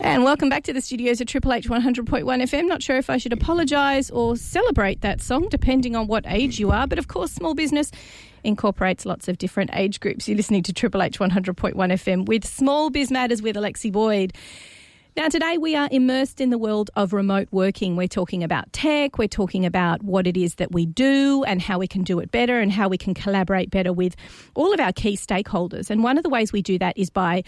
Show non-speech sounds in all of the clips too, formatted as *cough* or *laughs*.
And welcome back to the studios of Triple H 100.1 FM. Not sure if I should apologise or celebrate that song, depending on what age you are. But of course, small business incorporates lots of different age groups. You're listening to Triple H 100.1 FM with Small Biz Matters with Alexi Boyd. Now, today we are immersed in the world of remote working. We're talking about tech, we're talking about what it is that we do and how we can do it better and how we can collaborate better with all of our key stakeholders. And one of the ways we do that is by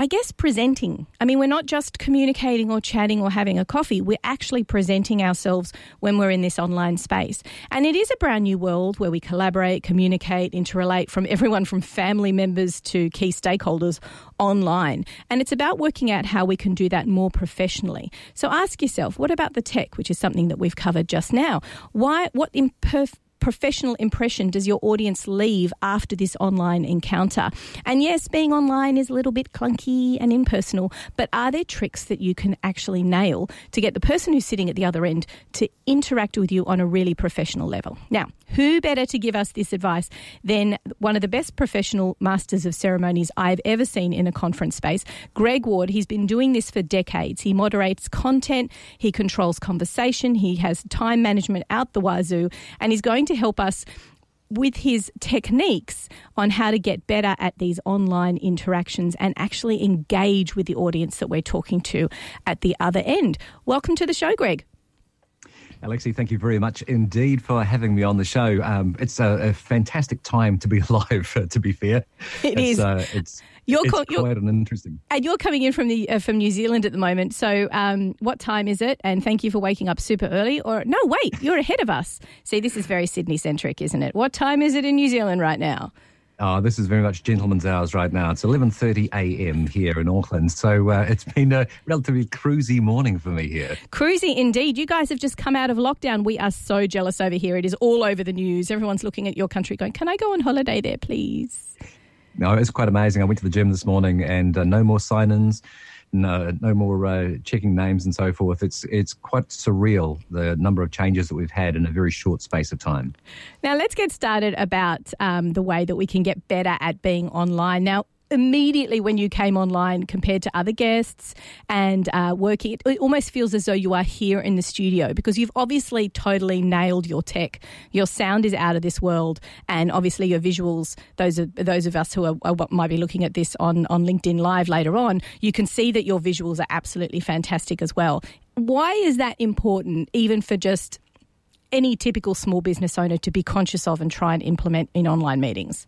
I guess presenting. I mean, we're not just communicating or chatting or having a coffee. We're actually presenting ourselves when we're in this online space. And it is a brand new world where we collaborate, communicate, interrelate from *laughs* everyone from family members to key stakeholders online. And it's about working out how we can do that more professionally. So ask yourself, what about the tech, which is something that we've covered just now? Why, what imperfect professional impression does your audience leave after this online encounter? And yes, being online is a little bit clunky and impersonal, but are there tricks that you can actually nail to get the person who's sitting at the other end to interact with you on a really professional level? Now, who better to give us this advice than one of the best professional masters of ceremonies I've ever seen in a conference space, Greg Ward. He's been doing this for decades. He moderates content, he controls conversation, he has time management out the wazoo, and he's going to help us with his techniques on how to get better at these online interactions and actually engage with the audience that we're talking to at the other end. Welcome to the show, Greg. Alexi, thank you very much indeed for having me on the show. Um, it's a, a, fantastic time to be *laughs* alive. to be fair, it it's, is. Uh, it's you're, it's quite you're, an interesting. And you're coming in from the uh, from New Zealand at the moment. So, um, what time is it? And thank you for waking up super early. Or no, wait, you're ahead of us. See, this is very Sydney centric, isn't it? What time is it in New Zealand right now? Oh, this is very much gentleman's hours right now. It's 11.30 a.m. here in Auckland. So uh, it's *laughs* been a relatively cruisy morning for me here. Cruisy indeed. You guys have just come out of lockdown. We are so jealous over here. It is all over the news. Everyone's looking at your country going, can I go on holiday there, please? No, it's quite amazing. I went to the gym this morning and uh, no more sign-ins no, no more uh, checking names and so forth. It's it's quite surreal the number of changes that we've had in a very short space of time. Now let's get started about um, the way that we can get better at being online. Now immediately when you came online compared to other guests and uh, working, it almost feels as though you are here in the studio because you've obviously totally nailed your tech. Your sound is out of this world, and obviously your visuals. Those are those of us who are, are, might be looking at this on on LinkedIn Live later on. You can see that your visuals are absolutely fantastic as well. Why is that important, even for just any typical small business owner to be conscious of and try and implement in online meetings?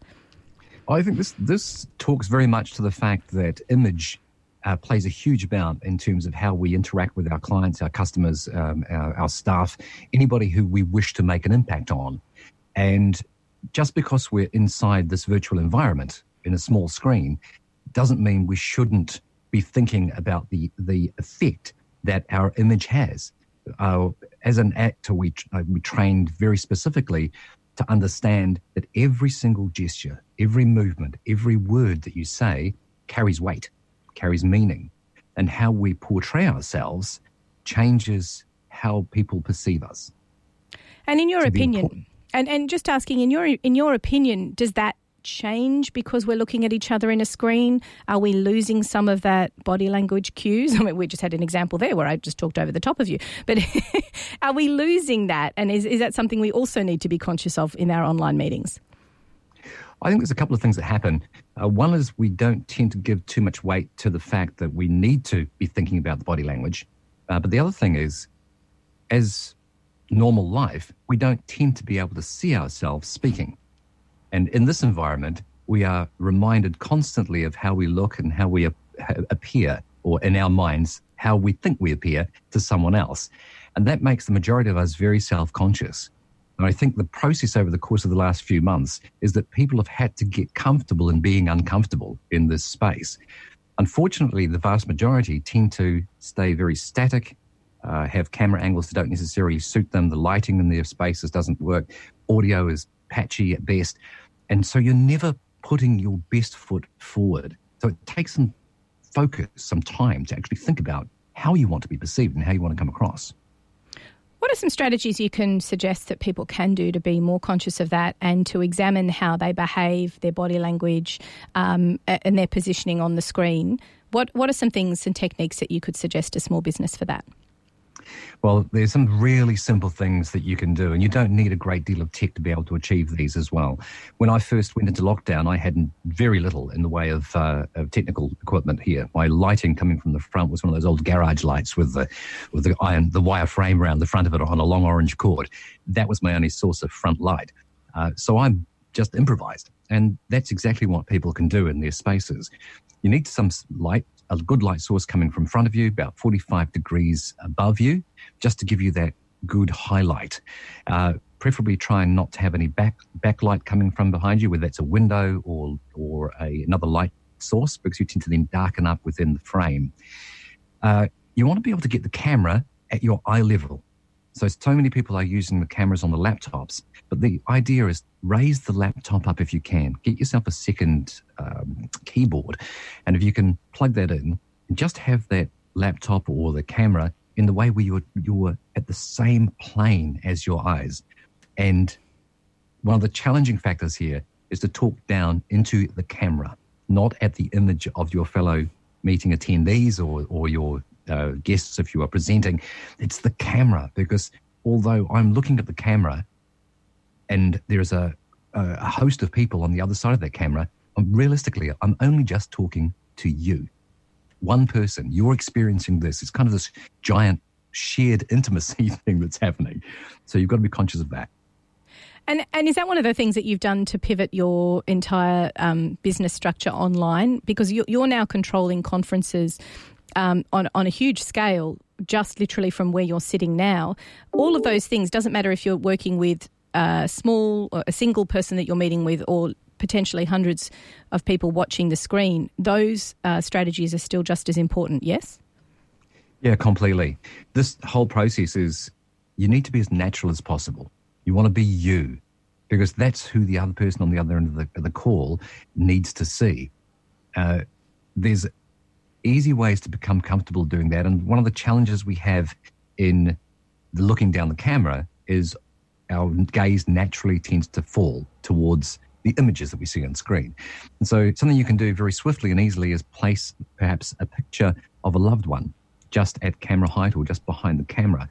I think this this talks very much to the fact that image uh, plays a huge amount in terms of how we interact with our clients, our customers, um, our, our, staff, anybody who we wish to make an impact on. And just because we're inside this virtual environment in a small screen doesn't mean we shouldn't be thinking about the the effect that our image has. Uh, as an actor, we uh, we trained very specifically to understand that every single gesture, every movement, every word that you say carries weight, carries meaning. And how we portray ourselves changes how people perceive us. And in your opinion, and, and just asking, in your in your opinion, does that change because we're looking at each other in a screen? Are we losing some of that body language cues? *laughs* I mean, we just had an example there where I just talked over the top of you. But *laughs* are we losing that? And is, is that something we also need to be conscious of in our online meetings? I think there's a couple of things that happen. Uh, one is we don't tend to give too much weight to the fact that we need to be thinking about the body language. Uh, but the other thing is, as normal life, we don't tend to be able to see ourselves speaking. And in this environment, we are reminded constantly of how we look and how we appear, or in our minds, how we think we appear to someone else. And that makes the majority of us very self conscious. And I think the process over the course of the last few months is that people have had to get comfortable in being uncomfortable in this space. Unfortunately, the vast majority tend to stay very static, uh, have camera angles that don't necessarily suit them. The lighting in their spaces doesn't work. Audio is patchy at best. And so you're never putting your best foot forward. So it takes some focus, some time to actually think about how you want to be perceived and how you want to come across. What are some strategies you can suggest that people can do to be more conscious of that and to examine how they behave, their body language, um, and their positioning on the screen What What are some things and techniques that you could suggest to small business for that? Well, there's some really simple things that you can do, and you don't need a great deal of tech to be able to achieve these as well. When I first went into lockdown, I had very little in the way of, uh, of technical equipment here. My lighting coming from the front was one of those old garage lights with the with the iron the wire frame around the front of it on a long orange cord. That was my only source of front light. Uh, so I'm just improvised, and that's exactly what people can do in their spaces. You need some light a good light source coming from front of you, about 45 degrees above you, just to give you that good highlight. Uh, preferably trying not to have any back backlight coming from behind you, whether that's a window or or a, another light source, because you tend to then darken up within the frame. Uh, you want to be able to get the camera at your eye level. So, so many people are using the cameras on the laptops, but the idea is raise the laptop up if you can. Get yourself a second um, keyboard, and if you can plug that in, just have that laptop or the camera in the way where you're you're at the same plane as your eyes. And one of the challenging factors here is to talk down into the camera, not at the image of your fellow meeting attendees or or your uh, guests if you are presenting. It's the camera because although I'm looking at the camera and there's a, a host of people on the other side of that camera, I'm, realistically, I'm only just talking to you. One person, you're experiencing this. It's kind of this giant shared intimacy *laughs* thing that's happening. So you've got to be conscious of that. And and is that one of the things that you've done to pivot your entire um, business structure online? Because you're, you're now controlling conferences um, on on a huge scale, just literally from where you're sitting now. All of those things doesn't matter if you're working with a small, or a single person that you're meeting with, or potentially hundreds of people watching the screen. Those uh, strategies are still just as important. Yes. Yeah, completely. This whole process is you need to be as natural as possible. You want to be you because that's who the other person on the other end of the, of the call needs to see. Uh, there's easy ways to become comfortable doing that. And one of the challenges we have in looking down the camera is our gaze naturally tends to fall towards the images that we see on screen. And so something you can do very swiftly and easily is place perhaps a picture of a loved one just at camera height or just behind the camera.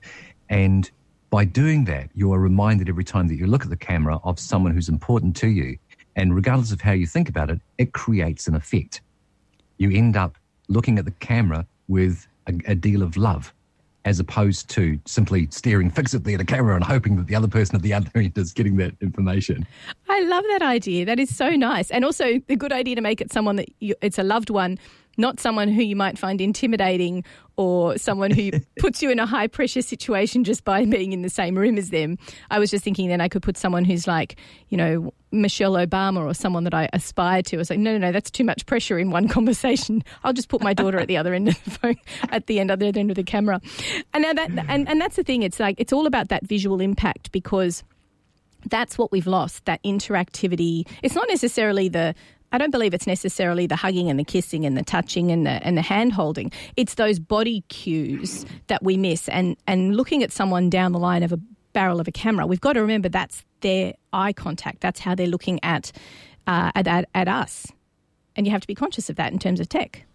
And by doing that, you are reminded every time that you look at the camera of someone who's important to you. And regardless of how you think about it, it creates an effect. You end up looking at the camera with a, a deal of love as opposed to simply staring *laughs* fixedly at a camera and hoping that the other person at the other end is getting that information. I love that idea. That is so nice. And also the good idea to make it someone that you, it's a loved one not someone who you might find intimidating or someone who *laughs* puts you in a high pressure situation just by being in the same room as them. I was just thinking then I could put someone who's like, you know, Michelle Obama or someone that I aspire to. I was like, no, no, no, that's too much pressure in one *laughs* conversation. I'll just put my daughter at the other end of the phone, at the end, other end of the camera. And now that, and, and that's the thing. It's like, it's all about that visual impact because that's what we've lost that interactivity. It's not necessarily the I don't believe it's necessarily the hugging and the kissing and the touching and the and the hand holding. It's those body cues that we miss and and looking at someone down the line of a barrel of a camera. We've got to remember that's their eye contact. That's how they're looking at uh, at, at, at us, and you have to be conscious of that in terms of tech.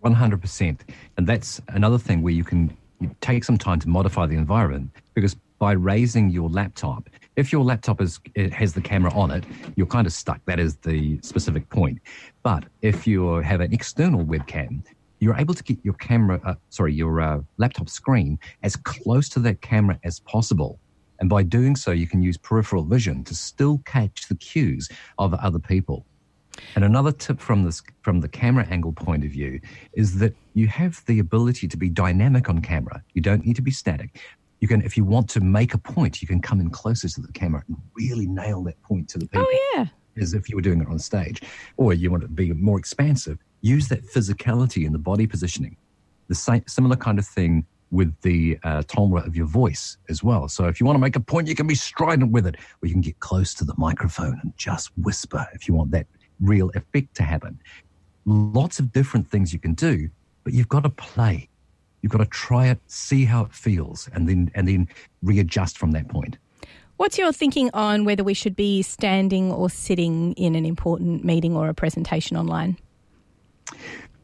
One hundred percent, and that's another thing where you can take some time to modify the environment because by raising your laptop, if your laptop is has the camera on it, you're kind of stuck. That is the specific point. But if you have an external webcam, you're able to get your camera, uh, sorry, your uh, laptop screen as close to that camera as possible. And by doing so, you can use peripheral vision to still catch the cues of other people. And another tip from this from the camera angle point of view is that you have the ability to be dynamic on camera. You don't need to be static you can, if you want to make a point, you can come in closer to the camera and really nail that point to the people. Oh, yeah. As if you were doing it on stage. Or you want to be more expansive, use that physicality in the body positioning. The same, similar kind of thing with the uh, timbre of your voice as well. So if you want to make a point, you can be strident with it, or you can get close to the microphone and just whisper if you want that real effect to happen. Lots of different things you can do, but you've got to play. You've got to try it, see how it feels, and then and then readjust from that point. What's your thinking on whether we should be standing or sitting in an important meeting or a presentation online?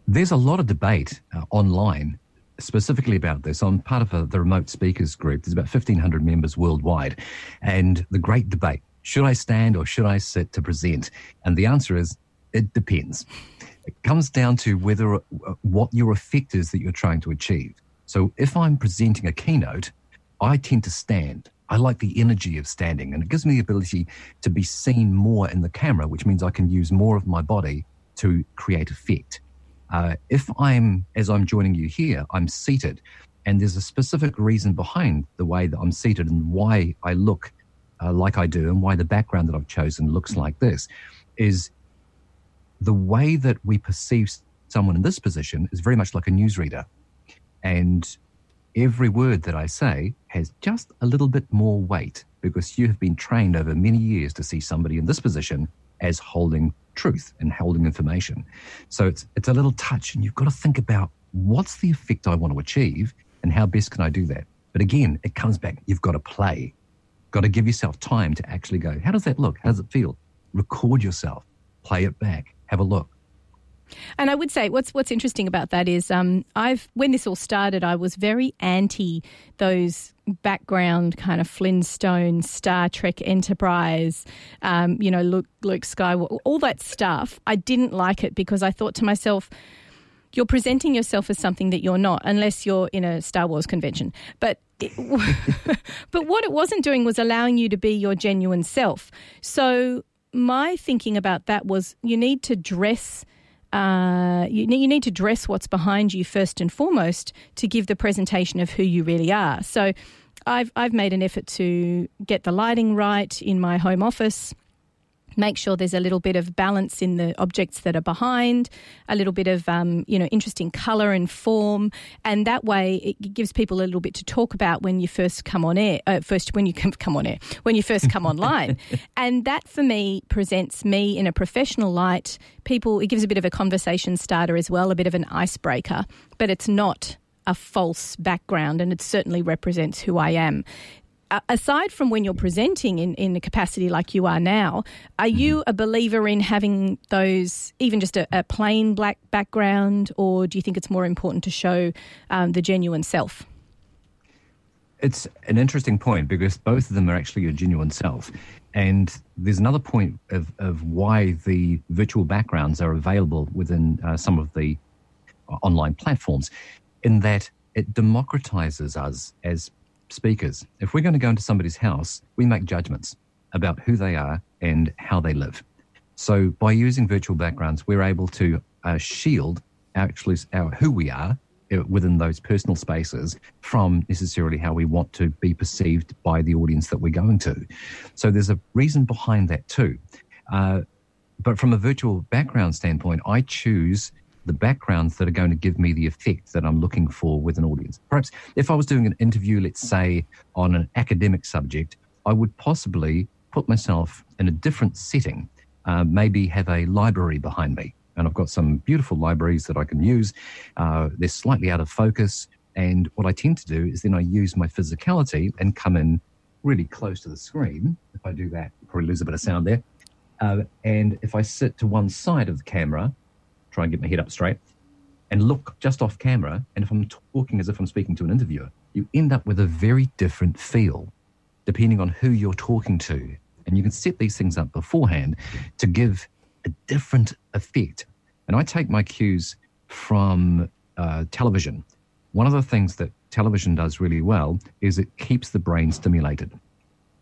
there's a lot of debate uh, online specifically about this. I'm part of a, the remote speakers group. There's about 1,500 members worldwide. And the great debate should I stand or should I sit to present? And the answer is it depends. It comes down to whether uh, what your effect is that you're trying to achieve. So if I'm presenting a keynote, I tend to stand. I like the energy of standing, and it gives me the ability to be seen more in the camera, which means I can use more of my body to create effect. Uh, if I'm, as I'm joining you here, I'm seated, and there's a specific reason behind the way that I'm seated and why I look uh, like I do, and why the background that I've chosen looks like this, is the way that we perceive someone in this position is very much like a newsreader. And every word that I say has just a little bit more weight because you have been trained over many years to see somebody in this position as holding truth and holding information. So it's it's a little touch and you've got to think about what's the effect I want to achieve and how best can I do that. But again, it comes back you've got to play. Got to give yourself time to actually go, how does that look? How does it feel? Record yourself, play it back, have a look. And I would say what's what's interesting about that is um, I've when this all started, I was very anti those background kind of Flintstone, Star Trek, Enterprise, um, you know, Luke, Luke Skywalker, all that stuff. I didn't like it because I thought to myself. You're presenting yourself as something that you're not, unless you're in a Star Wars convention. But it, *laughs* but what it wasn't doing was allowing you to be your genuine self. So my thinking about that was you need to dress uh, you, you need to dress what's behind you first and foremost to give the presentation of who you really are. So I've, I've made an effort to get the lighting right in my home office make sure there's a little bit of balance in the objects that are behind, a little bit of um, you know interesting color and form, and that way it gives people a little bit to talk about when you first come on air. Uh, first, when you come on air, when you first come online, *laughs* and that for me presents me in a professional light. People, it gives a bit of a conversation starter as well, a bit of an icebreaker, but it's not a false background and it certainly represents who I am aside from when you're presenting in, in a capacity like you are now, are you mm-hmm. a believer in having those, even just a, a plain black background, or do you think it's more important to show um, the genuine self? It's an interesting point because both of them are actually your genuine self. And there's another point of, of why the virtual backgrounds are available within uh, some of the uh, online platforms, in that it democratizes us as speakers. If we're going to go into somebody's house, we make judgments about who they are and how they live. So by using virtual backgrounds, we're able to uh, shield actually our, who we are uh, within those personal spaces from necessarily how we want to be perceived by the audience that we're going to. So there's a reason behind that too. Uh, but from a virtual background standpoint, I choose the backgrounds that are going to give me the effect that I'm looking for with an audience. Perhaps if I was doing an interview, let's say on an academic subject, I would possibly put myself in a different setting, uh, maybe have a library behind me. And I've got some beautiful libraries that I can use. Uh, they're slightly out of focus. And what I tend to do is then I use my physicality and come in really close to the screen. If I do that, probably lose a bit of sound there. Uh, and if I sit to one side of the camera, try and get my head up straight and look just off camera. And if I'm talking as if I'm speaking to an interviewer, you end up with a very different feel depending on who you're talking to. And you can set these things up beforehand to give a different effect. And I take my cues from uh, television. One of the things that television does really well is it keeps the brain stimulated.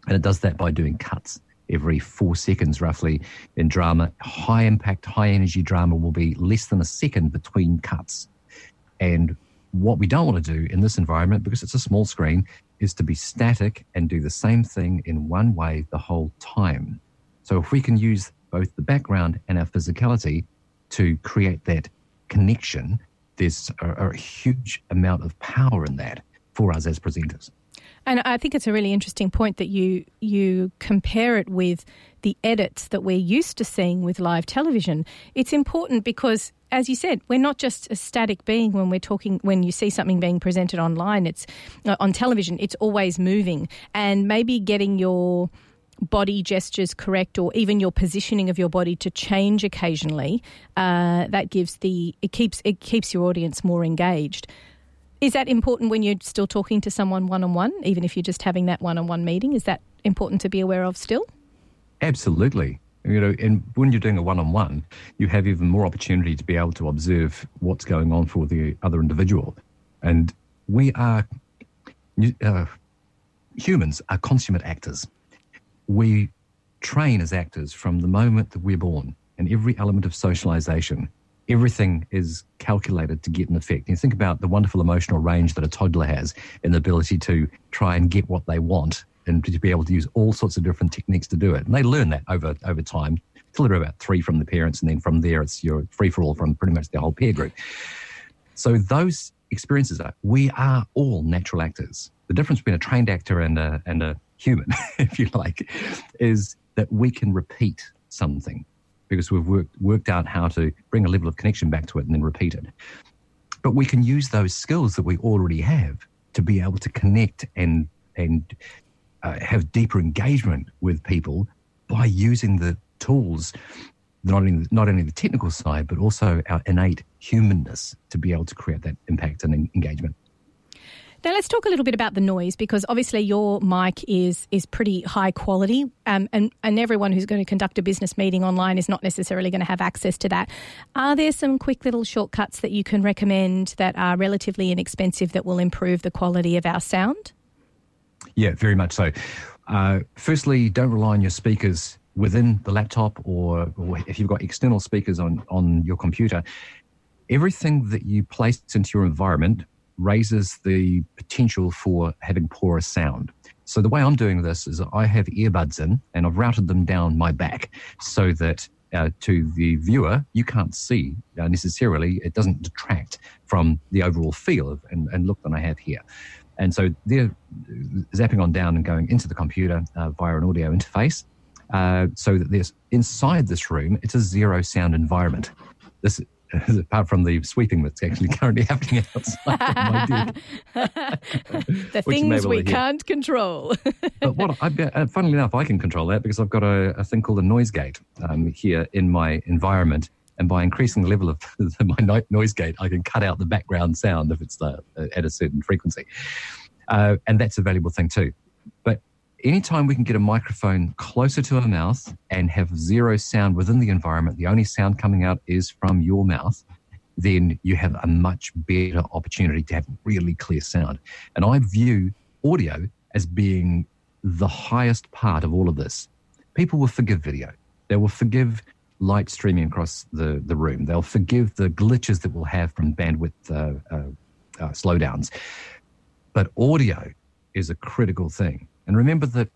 And it does that by doing cuts every four seconds, roughly, in drama. High impact, high energy drama will be less than a second between cuts. And what we don't want to do in this environment, because it's a small screen, is to be static and do the same thing in one way the whole time. So if we can use both the background and our physicality to create that connection, there's a, a huge amount of power in that for us as presenters. And I think it's a really interesting point that you you compare it with the edits that we're used to seeing with live television. It's important because as you said, we're not just a static being when we're talking when you see something being presented online, it's uh, on television, it's always moving and maybe getting your body gestures correct or even your positioning of your body to change occasionally, uh, that gives the it keeps it keeps your audience more engaged. Is that important when you're still talking to someone one on one, even if you're just having that one on one meeting? Is that important to be aware of still? Absolutely. You know, and when you're doing a one on one, you have even more opportunity to be able to observe what's going on for the other individual. And we are, uh, humans are consummate actors. We train as actors from the moment that we're born, and every element of socialization, everything is calculated to get an effect. You think about the wonderful emotional range that a toddler has and the ability to try and get what they want and to be able to use all sorts of different techniques to do it. And they learn that over over time till they're about three from the parents, and then from there it's your free for all from pretty much the whole peer group. So those experiences are we are all natural actors. The difference between a trained actor and a and a human, *laughs* if you like, is that we can repeat something because we've worked worked out how to bring a level of connection back to it and then repeat it. But we can use those skills that we already have to be able to connect and and uh, have deeper engagement with people by using the tools, not only, not only the technical side, but also our innate humanness to be able to create that impact and engagement. Now let's talk a little bit about the noise because obviously your mic is is pretty high quality, um, and and everyone who's going to conduct a business meeting online is not necessarily going to have access to that. Are there some quick little shortcuts that you can recommend that are relatively inexpensive that will improve the quality of our sound? Yeah, very much so. Uh, firstly, don't rely on your speakers within the laptop or, or if you've got external speakers on, on your computer. Everything that you place into your environment raises the potential for having poorer sound. So the way I'm doing this is I have earbuds in and I've routed them down my back so that uh, to the viewer, you can't see uh, necessarily. It doesn't detract from the overall feel of, and, and look that I have here. And so they're zapping on down and going into the computer uh, via an audio interface. Uh, so that there's inside this room, it's a zero sound environment. This, *laughs* apart from the sweeping that's actually *laughs* currently happening outside *laughs* the things we can't control. but what I, uh, funnily enough, I can control that because I've got a, a thing called a noise gate um, here in my environment. And by increasing the level of my noise gate, I can cut out the background sound if it's the, uh, at a certain frequency. Uh, and that's a valuable thing too. Anytime we can get a microphone closer to our mouth and have zero sound within the environment, the only sound coming out is from your mouth, then you have a much better opportunity to have really clear sound. And I view audio as being the highest part of all of this. People will forgive video. They will forgive light streaming across the, the room. They'll forgive the glitches that we'll have from bandwidth uh, uh, uh, slowdowns. But audio is a critical thing. And remember that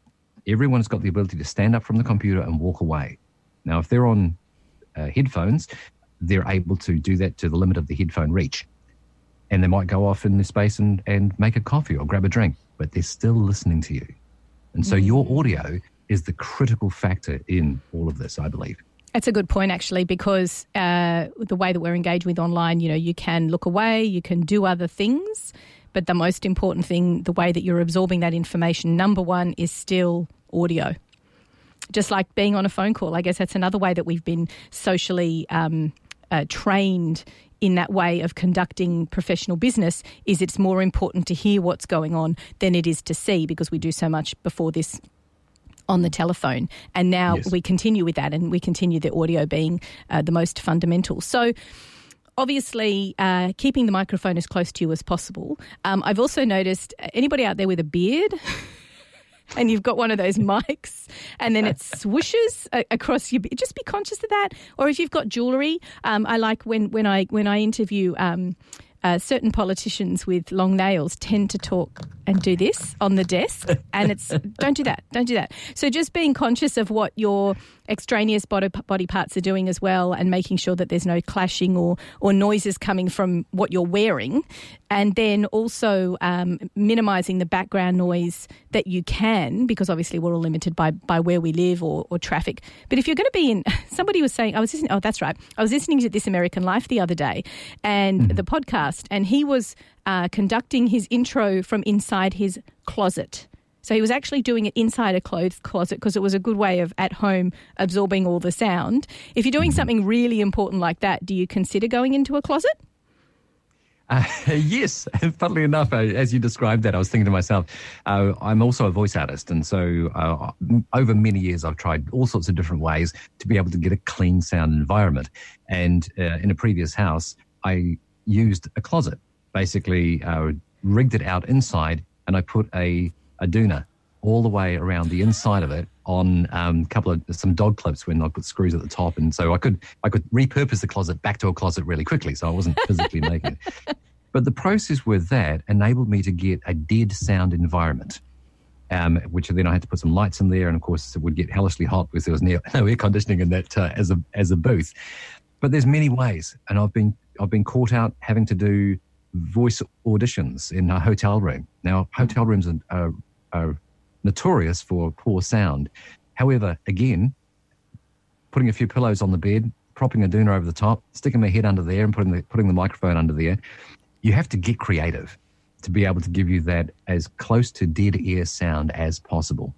everyone's got the ability to stand up from the computer and walk away. Now, if they're on uh, headphones, they're able to do that to the limit of the headphone reach. And they might go off in the space and, and make a coffee or grab a drink, but they're still listening to you. And so mm. your audio is the critical factor in all of this, I believe. It's a good point, actually, because uh, the way that we're engaged with online, you know, you can look away, you can do other things, but the most important thing, the way that you're absorbing that information, number one, is still audio. Just like being on a phone call, I guess that's another way that we've been socially um, uh, trained in that way of conducting professional business is it's more important to hear what's going on than it is to see because we do so much before this on the telephone. And now yes. we continue with that and we continue the audio being uh, the most fundamental. So, obviously uh, keeping the microphone as close to you as possible. Um, I've also noticed uh, anybody out there with a beard. *laughs* and you've got one of those *laughs* mics, and then it swooshes across your. Just be conscious of that. Or if you've got jewelry, um, I like when when I when I interview. Um, uh, certain politicians with long nails tend to talk and do this on the desk, and it's don't do that, don't do that. So just being conscious of what your extraneous body, body parts are doing as well, and making sure that there's no clashing or or noises coming from what you're wearing, and then also um, minimizing the background noise that you can, because obviously we're all limited by by where we live or, or traffic. But if you're going to be in, *laughs* somebody was saying, I was listening. Oh, that's right. I was listening to This American Life the other day, and mm-hmm. the podcast, and he was uh, conducting his intro from inside his closet. So he was actually doing it inside a clothes closet because it was a good way of at home absorbing all the sound. If you're doing something really important like that, do you consider going into a closet? Uh, *laughs* yes, *laughs* funnily enough, uh, as you described that, I was thinking to myself, uh, I'm also a voice artist. And so uh, over many years, I've tried all sorts of different ways to be able to get a clean sound environment. And uh, in a previous house, I used a closet, basically uh, rigged it out inside, and I put a, a doona all the way around the inside of it on a um, couple of some dog clips when I put screws at the top, and so I could I could repurpose the closet back to a closet really quickly, so I wasn't physically making it. *laughs* But the process with that enabled me to get a dead sound environment. Um, which then I had to put some lights in there, and of course it would get hellishly hot because there was no, *laughs* no air conditioning in that uh, as a as a booth. But there's many ways, and I've been I've been caught out having to do voice auditions in a hotel room. Now hotel rooms are, are, are notorious for poor sound. However, again, putting a few pillows on the bed, propping a doona over the top, sticking my head under there, and putting the putting the microphone under there, you have to get creative to be able to give you that as close to dead air sound as possible.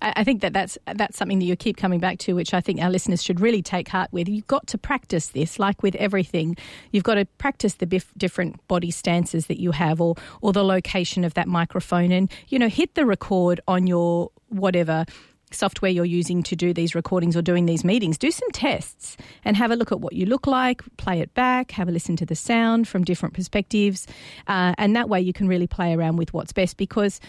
I think that that's that's something that you keep coming back to, which I think our listeners should really take heart with. You've got to practice this, like with everything. You've got to practice the bif- different body stances that you have, or or the location of that microphone, and you know, hit the record on your whatever software you're using to do these recordings or doing these meetings, do some tests and have a look at what you look like, play it back, have a listen to the sound from different perspectives. Uh, and that way you can really play around with what's best because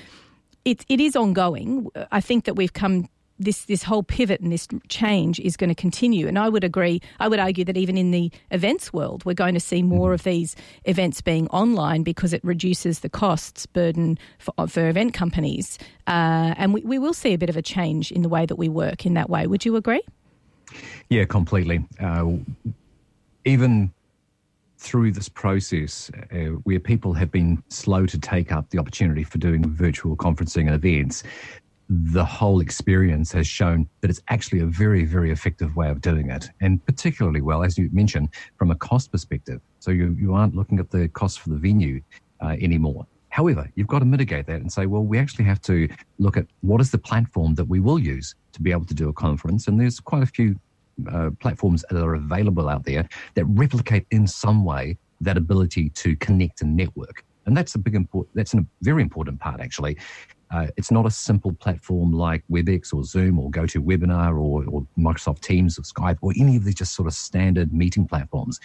it, it is ongoing. I think that we've come this this whole pivot and this change is going to continue. And I would agree. I would argue that even in the events world, we're going to see more of these events being online because it reduces the costs burden for, for event companies, uh, and we, we will see a bit of a change in the way that we work in that way. Would you agree? Yeah, completely. Uh, even through this process uh, where people have been slow to take up the opportunity for doing virtual conferencing and events, the whole experience has shown that it's actually a very, very effective way of doing it. And particularly well, as you mentioned, from a cost perspective. So you, you aren't looking at the cost for the venue uh, anymore. However, you've got to mitigate that and say, well, we actually have to look at what is the platform that we will use to be able to do a conference. And there's quite a few uh, platforms that are available out there that replicate in some way that ability to connect and network. And that's a big important, that's a very important part actually. Uh, it's not a simple platform like WebEx or Zoom or GoToWebinar or, or Microsoft Teams or Skype or any of these just sort of standard meeting platforms.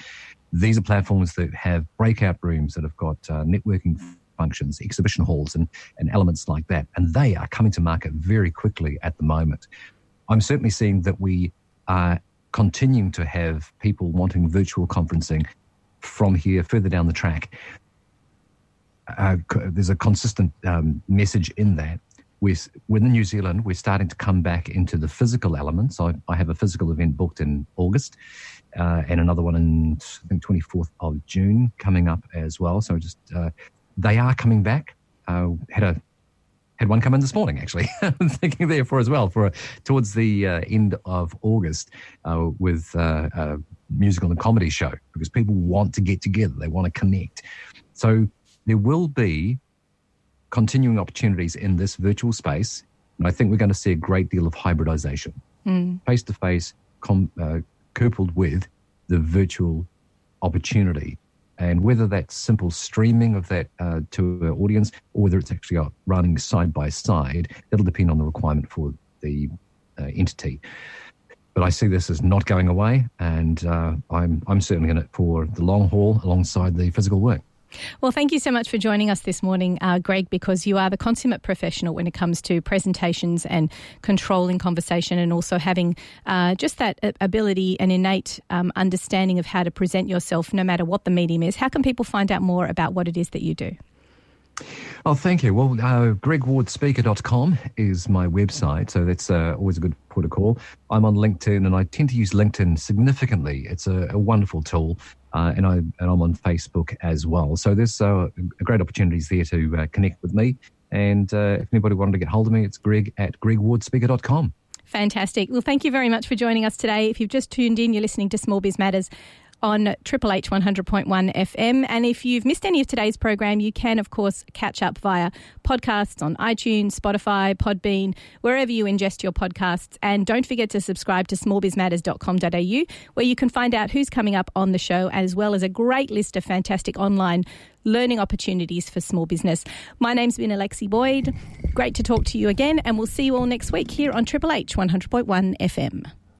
These are platforms that have breakout rooms that have got uh, networking functions, exhibition halls, and, and elements like that. And they are coming to market very quickly at the moment. I'm certainly seeing that we are continuing to have people wanting virtual conferencing from here further down the track uh, there's a consistent um, message in that. With, within New Zealand, we're starting to come back into the physical elements. I, I have a physical event booked in August uh, and another one in, I think, 24th of June coming up as well. So just, uh, they are coming back. Uh, had a had one come in this morning actually *laughs* thinking therefore as well for towards the uh, end of august uh, with uh, a musical and comedy show because people want to get together they want to connect so there will be continuing opportunities in this virtual space. And I think we're going to see a great deal of hybridization, face to face, coupled with the virtual opportunity. And whether that's simple streaming of that uh, to an audience or whether it's actually running side by side, that'll depend on the requirement for the uh, entity. But I see this as not going away, and uh, I'm, I'm certainly in it for the long haul alongside the physical work. Well, thank you so much for joining us this morning, uh, Greg, because you are the consummate professional when it comes to presentations and controlling conversation and also having uh, just that ability and innate um, understanding of how to present yourself no matter what the medium is. How can people find out more about what it is that you do? Oh, thank you. Well, uh, gregwardspeaker.com is my website, so that's uh, always a good call. I'm on LinkedIn, and I tend to use LinkedIn significantly. It's a, a wonderful tool, uh, and I and I'm on Facebook as well. So there's uh, great opportunities there to uh, connect with me. And uh, if anybody wanted to get hold of me, it's greg at gregwardspeaker.com. Fantastic. Well, thank you very much for joining us today. If you've just tuned in, you're listening to Small Biz Matters on Triple H 100.1 FM. And if you've missed any of today's program, you can, of course, catch up via podcasts on iTunes, Spotify, Podbean, wherever you ingest your podcasts. And don't forget to subscribe to smallbizmatters.com.au, where you can find out who's coming up on the show, as well as a great list of fantastic online learning opportunities for small business. My name's been Alexi Boyd. Great to talk to you again, and we'll see you all next week here on Triple H 100.1 FM.